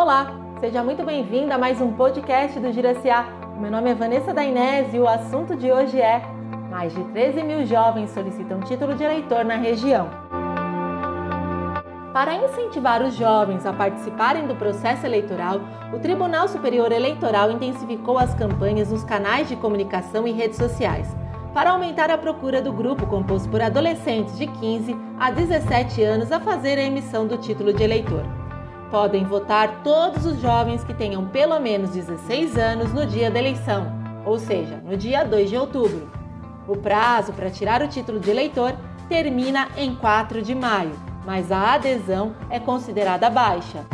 Olá, seja muito bem-vinda a mais um podcast do Giraciá. Meu nome é Vanessa Dainese e o assunto de hoje é mais de 13 mil jovens solicitam título de eleitor na região. Para incentivar os jovens a participarem do processo eleitoral, o Tribunal Superior Eleitoral intensificou as campanhas nos canais de comunicação e redes sociais para aumentar a procura do grupo composto por adolescentes de 15 a 17 anos a fazer a emissão do título de eleitor. Podem votar todos os jovens que tenham pelo menos 16 anos no dia da eleição, ou seja, no dia 2 de outubro. O prazo para tirar o título de eleitor termina em 4 de maio, mas a adesão é considerada baixa.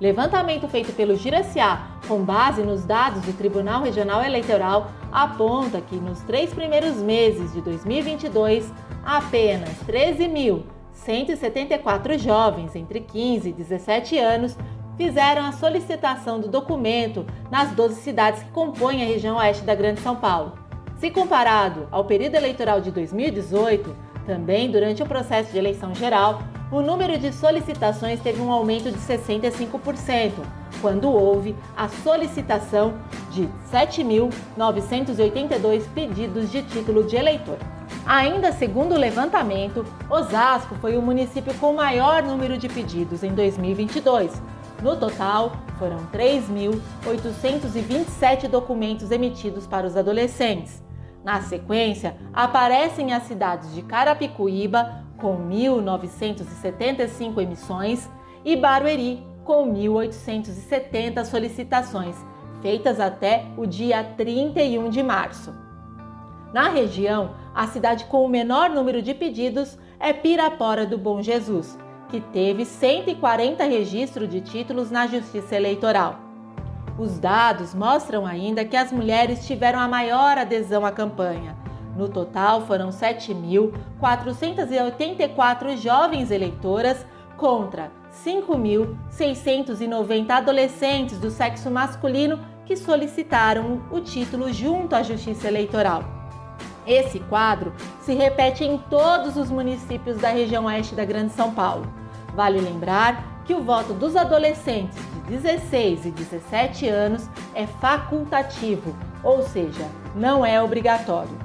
Levantamento feito pelo Giraciá, com base nos dados do Tribunal Regional Eleitoral, aponta que nos três primeiros meses de 2022, apenas 13.174 jovens entre 15 e 17 anos fizeram a solicitação do documento nas 12 cidades que compõem a região oeste da Grande São Paulo. Se comparado ao período eleitoral de 2018, também durante o processo de eleição geral, o número de solicitações teve um aumento de 65%, quando houve a solicitação de 7.982 pedidos de título de eleitor. Ainda segundo o levantamento, Osasco foi o município com maior número de pedidos em 2022. No total, foram 3.827 documentos emitidos para os adolescentes. Na sequência, aparecem as cidades de Carapicuíba, com 1.975 emissões, e Barueri, com 1.870 solicitações, feitas até o dia 31 de março. Na região, a cidade com o menor número de pedidos é Pirapora do Bom Jesus, que teve 140 registros de títulos na Justiça Eleitoral. Os dados mostram ainda que as mulheres tiveram a maior adesão à campanha. No total, foram 7.484 jovens eleitoras contra 5.690 adolescentes do sexo masculino que solicitaram o título junto à Justiça Eleitoral. Esse quadro se repete em todos os municípios da região oeste da Grande São Paulo. Vale lembrar que o voto dos adolescentes 16 e 17 anos é facultativo, ou seja, não é obrigatório.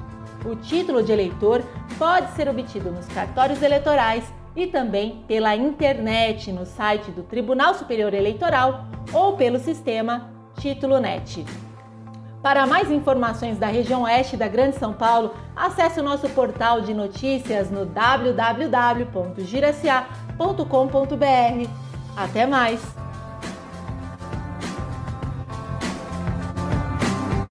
O título de eleitor pode ser obtido nos cartórios eleitorais e também pela internet no site do Tribunal Superior Eleitoral ou pelo sistema Título Net. Para mais informações da região oeste da Grande São Paulo, acesse o nosso portal de notícias no www.giracia.com.br. Até mais!